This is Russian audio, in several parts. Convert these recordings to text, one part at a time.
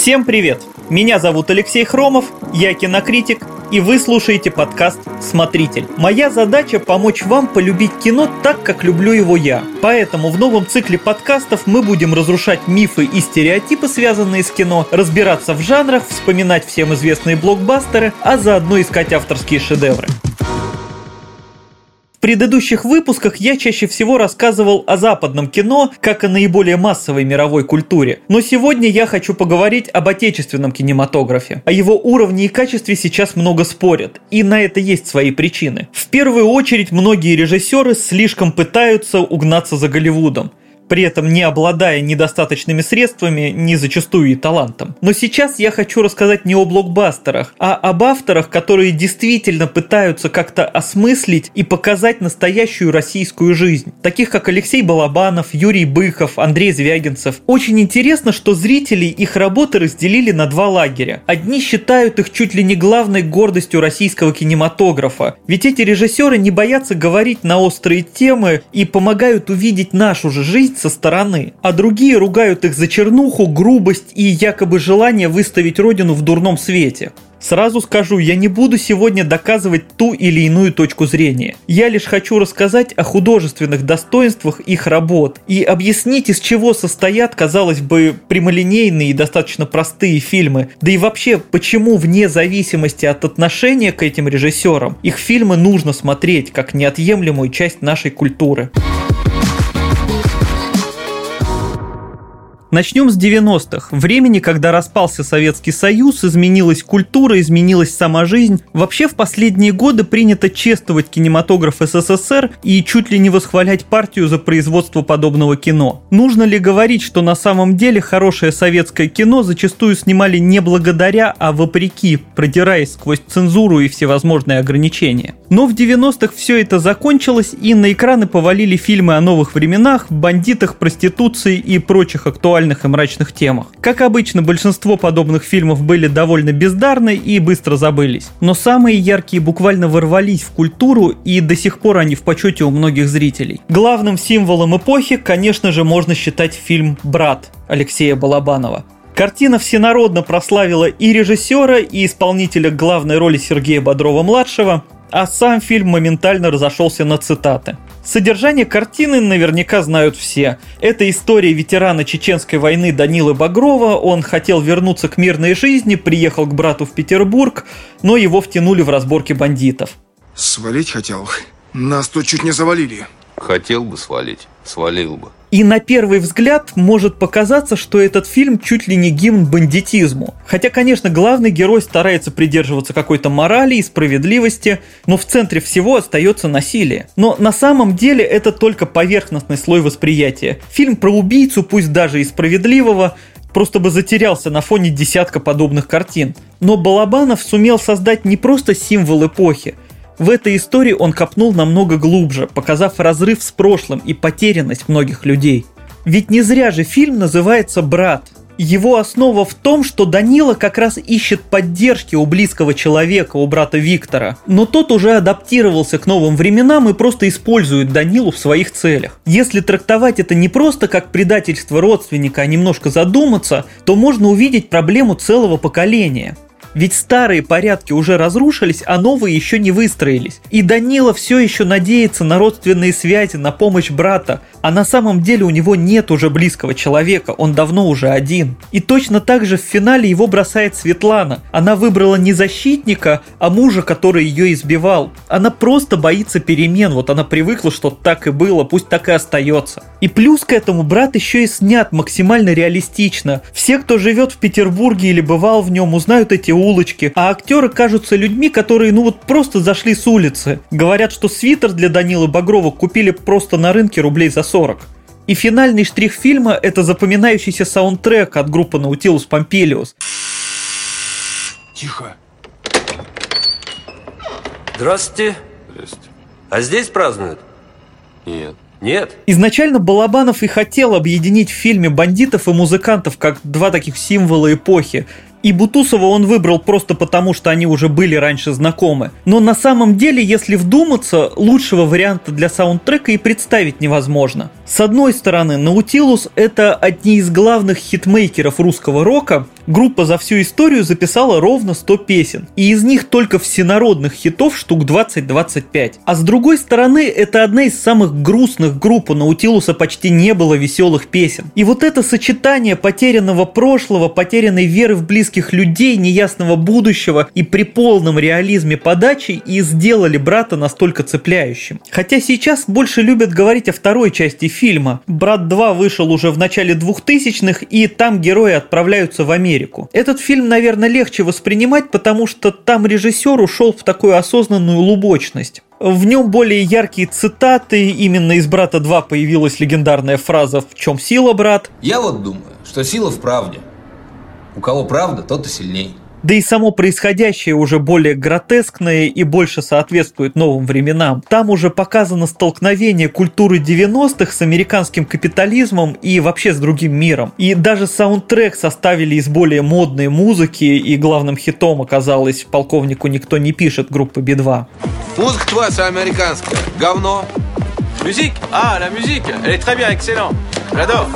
Всем привет! Меня зовут Алексей Хромов, я кинокритик, и вы слушаете подкаст «Смотритель». Моя задача – помочь вам полюбить кино так, как люблю его я. Поэтому в новом цикле подкастов мы будем разрушать мифы и стереотипы, связанные с кино, разбираться в жанрах, вспоминать всем известные блокбастеры, а заодно искать авторские шедевры. В предыдущих выпусках я чаще всего рассказывал о западном кино, как о наиболее массовой мировой культуре. Но сегодня я хочу поговорить об отечественном кинематографе. О его уровне и качестве сейчас много спорят, и на это есть свои причины. В первую очередь многие режиссеры слишком пытаются угнаться за Голливудом при этом не обладая недостаточными средствами, не зачастую и талантом. Но сейчас я хочу рассказать не о блокбастерах, а об авторах, которые действительно пытаются как-то осмыслить и показать настоящую российскую жизнь. Таких как Алексей Балабанов, Юрий Быков, Андрей Звягинцев. Очень интересно, что зрители их работы разделили на два лагеря. Одни считают их чуть ли не главной гордостью российского кинематографа, ведь эти режиссеры не боятся говорить на острые темы и помогают увидеть нашу же жизнь со стороны, а другие ругают их за чернуху, грубость и якобы желание выставить родину в дурном свете. Сразу скажу, я не буду сегодня доказывать ту или иную точку зрения. Я лишь хочу рассказать о художественных достоинствах их работ и объяснить, из чего состоят, казалось бы, прямолинейные и достаточно простые фильмы. Да и вообще, почему вне зависимости от отношения к этим режиссерам, их фильмы нужно смотреть как неотъемлемую часть нашей культуры. Начнем с 90-х. Времени, когда распался Советский Союз, изменилась культура, изменилась сама жизнь. Вообще в последние годы принято чествовать кинематограф СССР и чуть ли не восхвалять партию за производство подобного кино. Нужно ли говорить, что на самом деле хорошее советское кино зачастую снимали не благодаря, а вопреки, продираясь сквозь цензуру и всевозможные ограничения? Но в 90-х все это закончилось, и на экраны повалили фильмы о новых временах, бандитах, проституции и прочих актуальных актуальных и мрачных темах. Как обычно, большинство подобных фильмов были довольно бездарны и быстро забылись. Но самые яркие буквально ворвались в культуру, и до сих пор они в почете у многих зрителей. Главным символом эпохи, конечно же, можно считать фильм «Брат» Алексея Балабанова. Картина всенародно прославила и режиссера, и исполнителя главной роли Сергея Бодрова-младшего, а сам фильм моментально разошелся на цитаты. Содержание картины наверняка знают все. Это история ветерана Чеченской войны Данилы Багрова. Он хотел вернуться к мирной жизни, приехал к брату в Петербург, но его втянули в разборки бандитов. Свалить хотел. Нас тут чуть не завалили. Хотел бы свалить, свалил бы. И на первый взгляд может показаться, что этот фильм чуть ли не гимн бандитизму. Хотя, конечно, главный герой старается придерживаться какой-то морали и справедливости, но в центре всего остается насилие. Но на самом деле это только поверхностный слой восприятия. Фильм про убийцу, пусть даже и справедливого, просто бы затерялся на фоне десятка подобных картин. Но Балабанов сумел создать не просто символ эпохи, в этой истории он копнул намного глубже, показав разрыв с прошлым и потерянность многих людей. Ведь не зря же фильм называется «Брат». Его основа в том, что Данила как раз ищет поддержки у близкого человека, у брата Виктора. Но тот уже адаптировался к новым временам и просто использует Данилу в своих целях. Если трактовать это не просто как предательство родственника, а немножко задуматься, то можно увидеть проблему целого поколения. Ведь старые порядки уже разрушились, а новые еще не выстроились. И Данила все еще надеется на родственные связи, на помощь брата, а на самом деле у него нет уже близкого человека, он давно уже один. И точно так же в финале его бросает Светлана. Она выбрала не защитника, а мужа, который ее избивал. Она просто боится перемен, вот она привыкла, что так и было, пусть так и остается. И плюс к этому брат еще и снят максимально реалистично. Все, кто живет в Петербурге или бывал в нем, узнают эти улочки, а актеры кажутся людьми, которые ну вот просто зашли с улицы. Говорят, что свитер для Данилы Багрова купили просто на рынке рублей за 40. И финальный штрих фильма – это запоминающийся саундтрек от группы Nautilus Pompilius. Тихо. Здравствуйте. Здрасте. А здесь празднуют? Нет. Нет? Изначально Балабанов и хотел объединить в фильме бандитов и музыкантов как два таких символа эпохи. И Бутусова он выбрал просто потому, что они уже были раньше знакомы. Но на самом деле, если вдуматься, лучшего варианта для саундтрека и представить невозможно. С одной стороны, Наутилус – это одни из главных хитмейкеров русского рока. Группа за всю историю записала ровно 100 песен. И из них только всенародных хитов штук 20-25. А с другой стороны, это одна из самых грустных групп. У Наутилуса почти не было веселых песен. И вот это сочетание потерянного прошлого, потерянной веры в близких людей, неясного будущего и при полном реализме подачи и сделали брата настолько цепляющим. Хотя сейчас больше любят говорить о второй части фильма. «Брат 2» вышел уже в начале 2000-х, и там герои отправляются в Америку. Этот фильм, наверное, легче воспринимать, потому что там режиссер ушел в такую осознанную лубочность. В нем более яркие цитаты, именно из «Брата 2» появилась легендарная фраза «В чем сила, брат?». Я вот думаю, что сила в правде. У кого правда, тот и сильней. Да и само происходящее уже более гротескное и больше соответствует новым временам. Там уже показано столкновение культуры 90-х с американским капитализмом и вообще с другим миром. И даже саундтрек составили из более модной музыки, и главным хитом оказалось «Полковнику никто не пишет» группы Би-2. Музыка твоя вся американская. Говно. Musique Ah, la musique Elle est très bien, excellent. J'adore.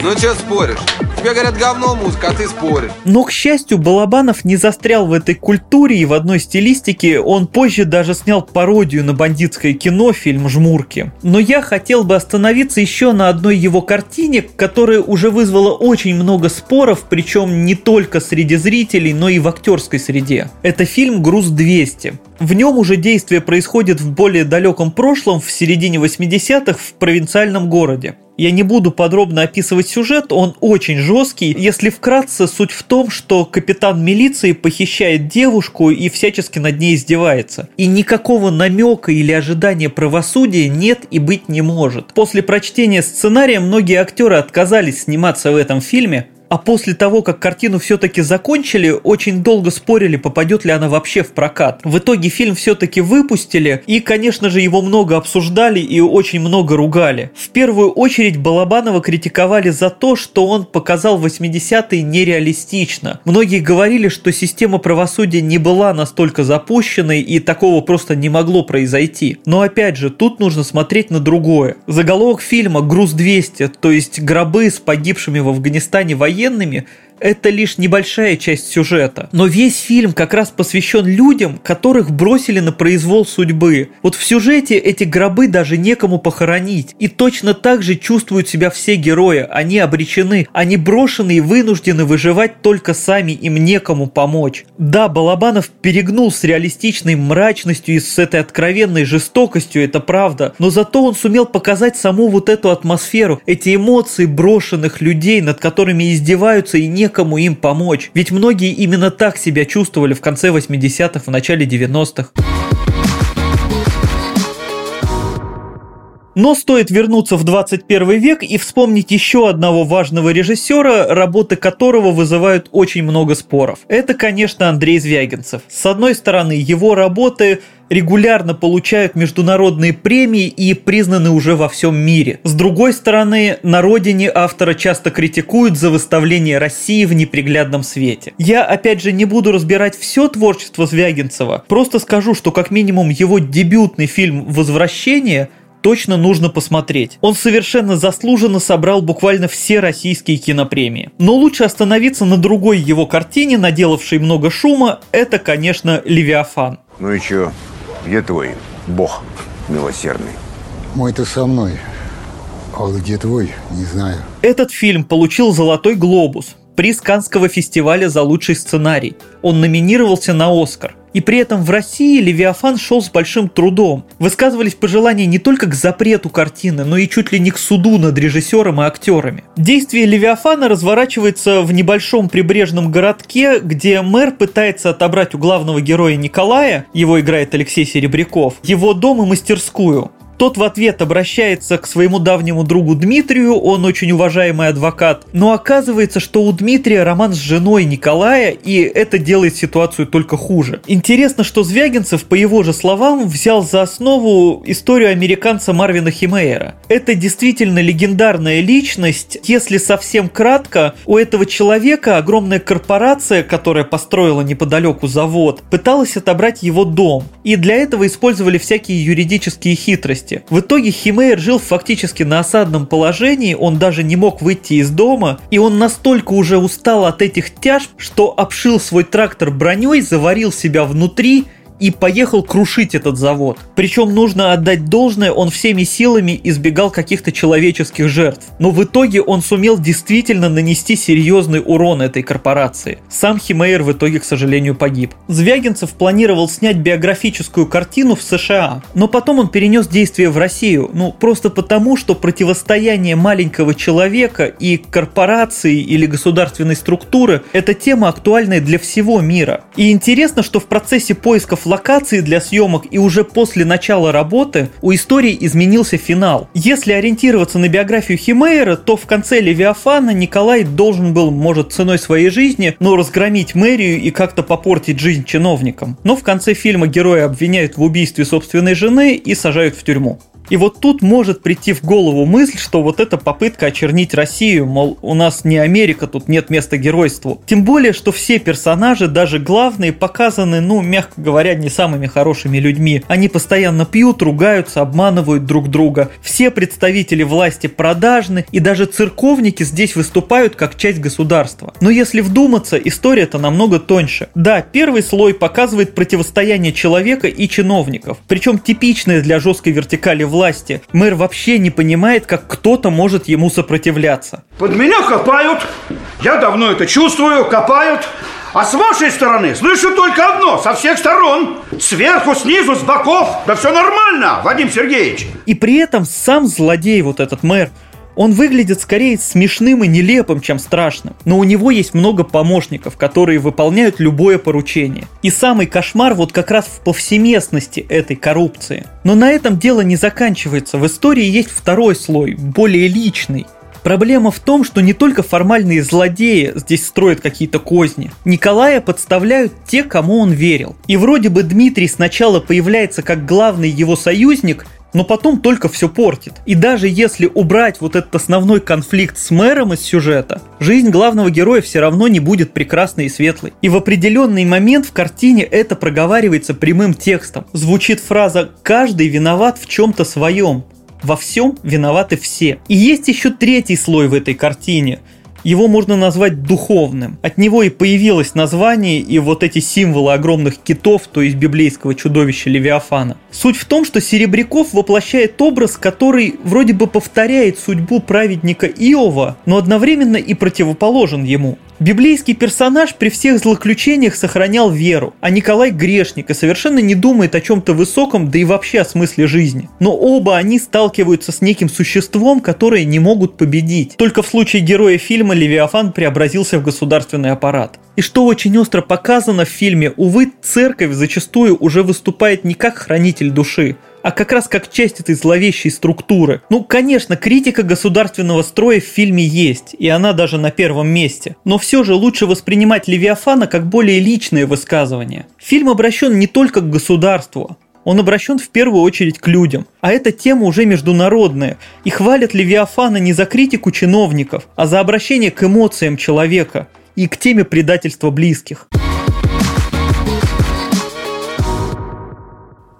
Ну что споришь? Тебе говорят говно музыка, а ты споришь. Но, к счастью, Балабанов не застрял в этой культуре и в одной стилистике он позже даже снял пародию на бандитское кино, фильм «Жмурки». Но я хотел бы остановиться еще на одной его картине, которая уже вызвала очень много споров, причем не только среди зрителей, но и в актерской среде. Это фильм «Груз-200». В нем уже действие происходит в более далеком прошлом, в середине 80-х, в провинциальном городе. Я не буду подробно описывать сюжет, он очень жесткий. Если вкратце, суть в том, что капитан милиции похищает девушку и всячески над ней издевается. И никакого намека или ожидания правосудия нет и быть не может. После прочтения сценария многие актеры отказались сниматься в этом фильме, а после того, как картину все-таки закончили, очень долго спорили, попадет ли она вообще в прокат. В итоге фильм все-таки выпустили, и, конечно же, его много обсуждали и очень много ругали. В первую очередь Балабанова критиковали за то, что он показал 80-е нереалистично. Многие говорили, что система правосудия не была настолько запущенной и такого просто не могло произойти. Но опять же, тут нужно смотреть на другое. Заголовок фильма «Груз-200», то есть гробы с погибшими в Афганистане военными, военными это лишь небольшая часть сюжета. Но весь фильм как раз посвящен людям, которых бросили на произвол судьбы. Вот в сюжете эти гробы даже некому похоронить. И точно так же чувствуют себя все герои. Они обречены. Они брошены и вынуждены выживать только сами. Им некому помочь. Да, Балабанов перегнул с реалистичной мрачностью и с этой откровенной жестокостью, это правда. Но зато он сумел показать саму вот эту атмосферу, эти эмоции брошенных людей, над которыми издеваются и не некому им помочь. Ведь многие именно так себя чувствовали в конце 80-х, в начале 90-х. Но стоит вернуться в 21 век и вспомнить еще одного важного режиссера, работы которого вызывают очень много споров. Это, конечно, Андрей Звягинцев. С одной стороны, его работы регулярно получают международные премии и признаны уже во всем мире. С другой стороны, на родине автора часто критикуют за выставление России в неприглядном свете. Я, опять же, не буду разбирать все творчество Звягинцева, просто скажу, что как минимум его дебютный фильм «Возвращение» точно нужно посмотреть. Он совершенно заслуженно собрал буквально все российские кинопремии. Но лучше остановиться на другой его картине, наделавшей много шума, это, конечно, «Левиафан». Ну и чё, где твой бог милосердный? Мой-то со мной. А вот где твой, не знаю. Этот фильм получил «Золотой глобус», приз Канского фестиваля за лучший сценарий. Он номинировался на «Оскар». И при этом в России Левиафан шел с большим трудом. Высказывались пожелания не только к запрету картины, но и чуть ли не к суду над режиссером и актерами. Действие Левиафана разворачивается в небольшом прибрежном городке, где мэр пытается отобрать у главного героя Николая, его играет Алексей Серебряков, его дом и мастерскую. Тот в ответ обращается к своему давнему другу Дмитрию, он очень уважаемый адвокат, но оказывается, что у Дмитрия роман с женой Николая, и это делает ситуацию только хуже. Интересно, что Звягинцев, по его же словам, взял за основу историю американца Марвина Химейера. Это действительно легендарная личность. Если совсем кратко, у этого человека огромная корпорация, которая построила неподалеку завод, пыталась отобрать его дом. И для этого использовали всякие юридические хитрости. В итоге Химейер жил фактически на осадном положении, он даже не мог выйти из дома, и он настолько уже устал от этих тяжб, что обшил свой трактор броней, заварил себя внутри и поехал крушить этот завод. Причем нужно отдать должное, он всеми силами избегал каких-то человеческих жертв. Но в итоге он сумел действительно нанести серьезный урон этой корпорации. Сам Химейер в итоге, к сожалению, погиб. Звягинцев планировал снять биографическую картину в США, но потом он перенес действие в Россию, ну просто потому, что противостояние маленького человека и корпорации или государственной структуры – это тема актуальная для всего мира. И интересно, что в процессе поисков локации для съемок и уже после начала работы у истории изменился финал. Если ориентироваться на биографию Химейра, то в конце Левиафана Николай должен был, может, ценой своей жизни, но разгромить мэрию и как-то попортить жизнь чиновникам. Но в конце фильма героя обвиняют в убийстве собственной жены и сажают в тюрьму. И вот тут может прийти в голову мысль, что вот эта попытка очернить Россию, мол, у нас не Америка, тут нет места геройству. Тем более, что все персонажи, даже главные, показаны, ну, мягко говоря, не самыми хорошими людьми. Они постоянно пьют, ругаются, обманывают друг друга. Все представители власти продажны, и даже церковники здесь выступают как часть государства. Но если вдуматься, история-то намного тоньше. Да, первый слой показывает противостояние человека и чиновников, причем типичное для жесткой вертикали власти. Мэр вообще не понимает, как кто-то может ему сопротивляться. Под меня копают. Я давно это чувствую. Копают. А с вашей стороны слышу только одно, со всех сторон. Сверху, снизу, с боков. Да все нормально, Вадим Сергеевич. И при этом сам злодей, вот этот мэр, он выглядит скорее смешным и нелепым, чем страшным, но у него есть много помощников, которые выполняют любое поручение. И самый кошмар вот как раз в повсеместности этой коррупции. Но на этом дело не заканчивается. В истории есть второй слой, более личный. Проблема в том, что не только формальные злодеи здесь строят какие-то козни. Николая подставляют те, кому он верил. И вроде бы Дмитрий сначала появляется как главный его союзник, но потом только все портит. И даже если убрать вот этот основной конфликт с мэром из сюжета, жизнь главного героя все равно не будет прекрасной и светлой. И в определенный момент в картине это проговаривается прямым текстом. Звучит фраза «каждый виноват в чем-то своем». Во всем виноваты все. И есть еще третий слой в этой картине – его можно назвать духовным. От него и появилось название и вот эти символы огромных китов, то есть библейского чудовища Левиафана. Суть в том, что Серебряков воплощает образ, который вроде бы повторяет судьбу праведника Иова, но одновременно и противоположен ему. Библейский персонаж при всех злоключениях сохранял веру, а Николай грешник и совершенно не думает о чем-то высоком, да и вообще о смысле жизни. Но оба они сталкиваются с неким существом, которое не могут победить. Только в случае героя фильма Левиафан преобразился в государственный аппарат. И что очень остро показано в фильме, увы, церковь зачастую уже выступает не как хранитель души, а как раз как часть этой зловещей структуры. Ну, конечно, критика государственного строя в фильме есть, и она даже на первом месте. Но все же лучше воспринимать Левиафана как более личное высказывание. Фильм обращен не только к государству, он обращен в первую очередь к людям. А эта тема уже международная. И хвалят Левиафана не за критику чиновников, а за обращение к эмоциям человека и к теме предательства близких.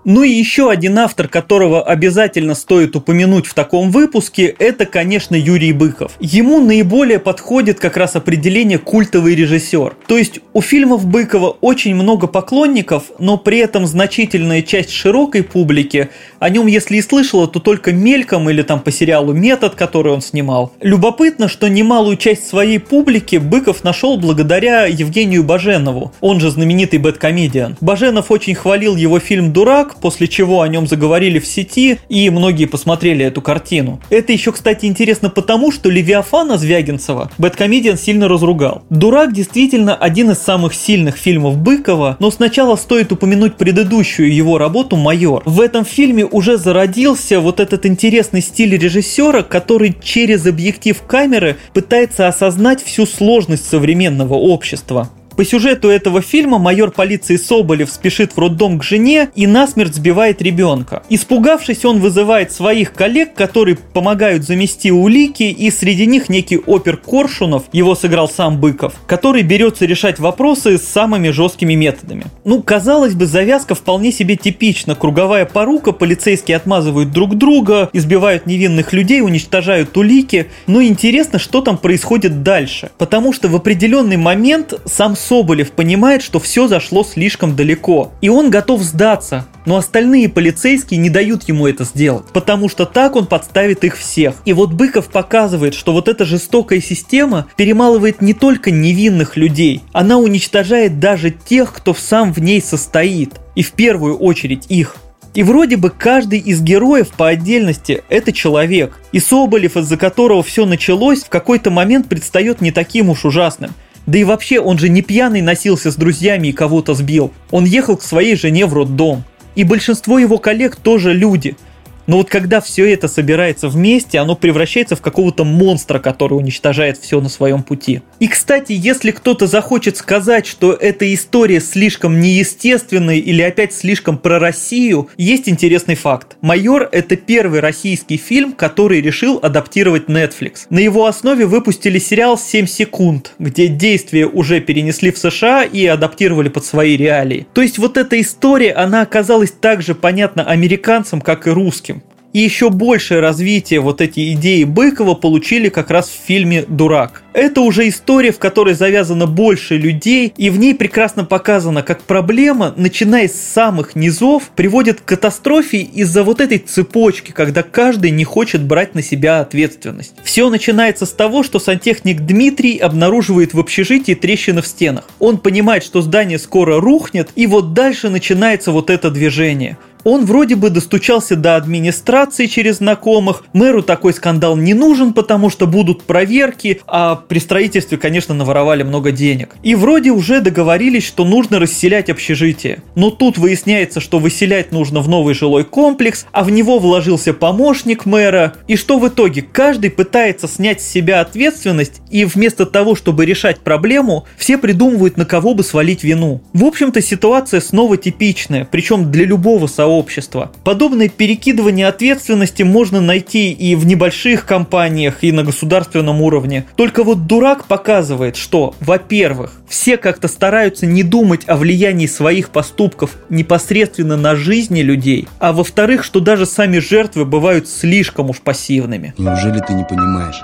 Ну и еще один автор, которого обязательно стоит упомянуть в таком выпуске, это, конечно, Юрий Быков. Ему наиболее подходит как раз определение культовый режиссер. То есть у фильмов Быкова очень много поклонников, но при этом значительная часть широкой публики о нем, если и слышала, то только мельком или там по сериалу «Метод», который он снимал. Любопытно, что немалую часть своей публики Быков нашел благодаря Евгению Баженову, он же знаменитый бэткомедиан. Баженов очень хвалил его фильм «Дурак», После чего о нем заговорили в сети, и многие посмотрели эту картину. Это еще, кстати, интересно потому, что Левиафана Звягинцева Бэткомедиан сильно разругал. «Дурак» действительно один из самых сильных фильмов Быкова, но сначала стоит упомянуть предыдущую его работу «Майор». В этом фильме уже зародился вот этот интересный стиль режиссера, который через объектив камеры пытается осознать всю сложность современного общества. По сюжету этого фильма майор полиции Соболев спешит в роддом к жене и насмерть сбивает ребенка. Испугавшись, он вызывает своих коллег, которые помогают замести улики, и среди них некий опер Коршунов, его сыграл сам Быков, который берется решать вопросы с самыми жесткими методами. Ну, казалось бы, завязка вполне себе типична. Круговая порука, полицейские отмазывают друг друга, избивают невинных людей, уничтожают улики. Но интересно, что там происходит дальше. Потому что в определенный момент сам Соболев понимает, что все зашло слишком далеко, и он готов сдаться, но остальные полицейские не дают ему это сделать, потому что так он подставит их всех. И вот Быков показывает, что вот эта жестокая система перемалывает не только невинных людей, она уничтожает даже тех, кто сам в ней состоит, и в первую очередь их. И вроде бы каждый из героев по отдельности – это человек. И Соболев, из-за которого все началось, в какой-то момент предстает не таким уж ужасным. Да и вообще, он же не пьяный носился с друзьями и кого-то сбил. Он ехал к своей жене в роддом. И большинство его коллег тоже люди – но вот когда все это собирается вместе, оно превращается в какого-то монстра, который уничтожает все на своем пути. И, кстати, если кто-то захочет сказать, что эта история слишком неестественная или опять слишком про Россию, есть интересный факт. «Майор» — это первый российский фильм, который решил адаптировать Netflix. На его основе выпустили сериал «7 секунд», где действие уже перенесли в США и адаптировали под свои реалии. То есть вот эта история, она оказалась так же понятна американцам, как и русским. И еще большее развитие вот эти идеи Быкова получили как раз в фильме «Дурак». Это уже история, в которой завязано больше людей, и в ней прекрасно показано, как проблема, начиная с самых низов, приводит к катастрофе из-за вот этой цепочки, когда каждый не хочет брать на себя ответственность. Все начинается с того, что сантехник Дмитрий обнаруживает в общежитии трещины в стенах. Он понимает, что здание скоро рухнет, и вот дальше начинается вот это движение – он вроде бы достучался до администрации через знакомых. Мэру такой скандал не нужен, потому что будут проверки, а при строительстве, конечно, наворовали много денег. И вроде уже договорились, что нужно расселять общежитие. Но тут выясняется, что выселять нужно в новый жилой комплекс, а в него вложился помощник мэра. И что в итоге? Каждый пытается снять с себя ответственность, и вместо того, чтобы решать проблему, все придумывают, на кого бы свалить вину. В общем-то, ситуация снова типичная, причем для любого сообщества общества. Подобное перекидывание ответственности можно найти и в небольших компаниях, и на государственном уровне. Только вот дурак показывает, что, во-первых, все как-то стараются не думать о влиянии своих поступков непосредственно на жизни людей, а во-вторых, что даже сами жертвы бывают слишком уж пассивными. Неужели ты не понимаешь,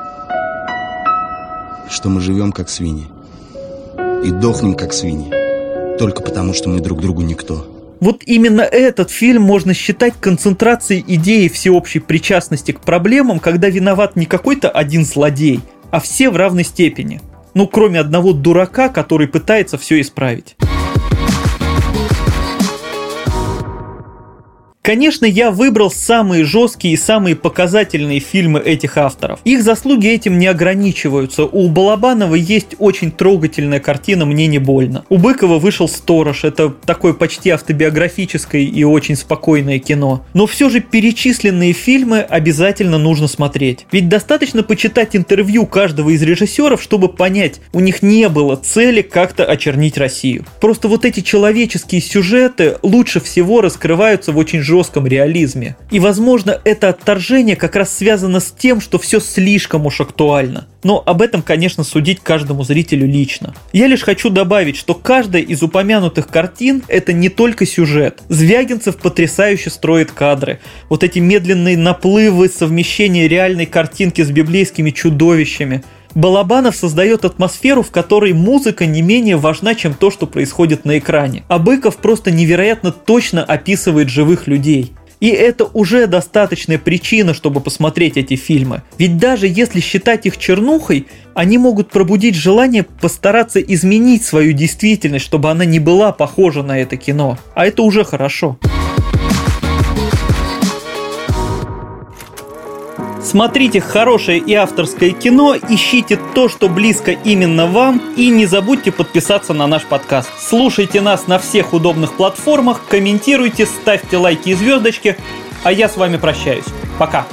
что мы живем как свиньи и дохнем как свиньи, только потому что мы друг другу никто? Вот именно этот фильм можно считать концентрацией идеи всеобщей причастности к проблемам, когда виноват не какой-то один злодей, а все в равной степени. Ну, кроме одного дурака, который пытается все исправить. Конечно, я выбрал самые жесткие и самые показательные фильмы этих авторов. Их заслуги этим не ограничиваются. У Балабанова есть очень трогательная картина «Мне не больно». У Быкова вышел «Сторож». Это такое почти автобиографическое и очень спокойное кино. Но все же перечисленные фильмы обязательно нужно смотреть. Ведь достаточно почитать интервью каждого из режиссеров, чтобы понять, у них не было цели как-то очернить Россию. Просто вот эти человеческие сюжеты лучше всего раскрываются в очень жестком реализме. И, возможно, это отторжение как раз связано с тем, что все слишком уж актуально. Но об этом, конечно, судить каждому зрителю лично. Я лишь хочу добавить, что каждая из упомянутых картин – это не только сюжет. Звягинцев потрясающе строит кадры. Вот эти медленные наплывы, совмещение реальной картинки с библейскими чудовищами – Балабанов создает атмосферу, в которой музыка не менее важна, чем то, что происходит на экране. А Быков просто невероятно точно описывает живых людей. И это уже достаточная причина, чтобы посмотреть эти фильмы. Ведь даже если считать их чернухой, они могут пробудить желание постараться изменить свою действительность, чтобы она не была похожа на это кино. А это уже хорошо. Смотрите хорошее и авторское кино, ищите то, что близко именно вам, и не забудьте подписаться на наш подкаст. Слушайте нас на всех удобных платформах, комментируйте, ставьте лайки и звездочки, а я с вами прощаюсь. Пока!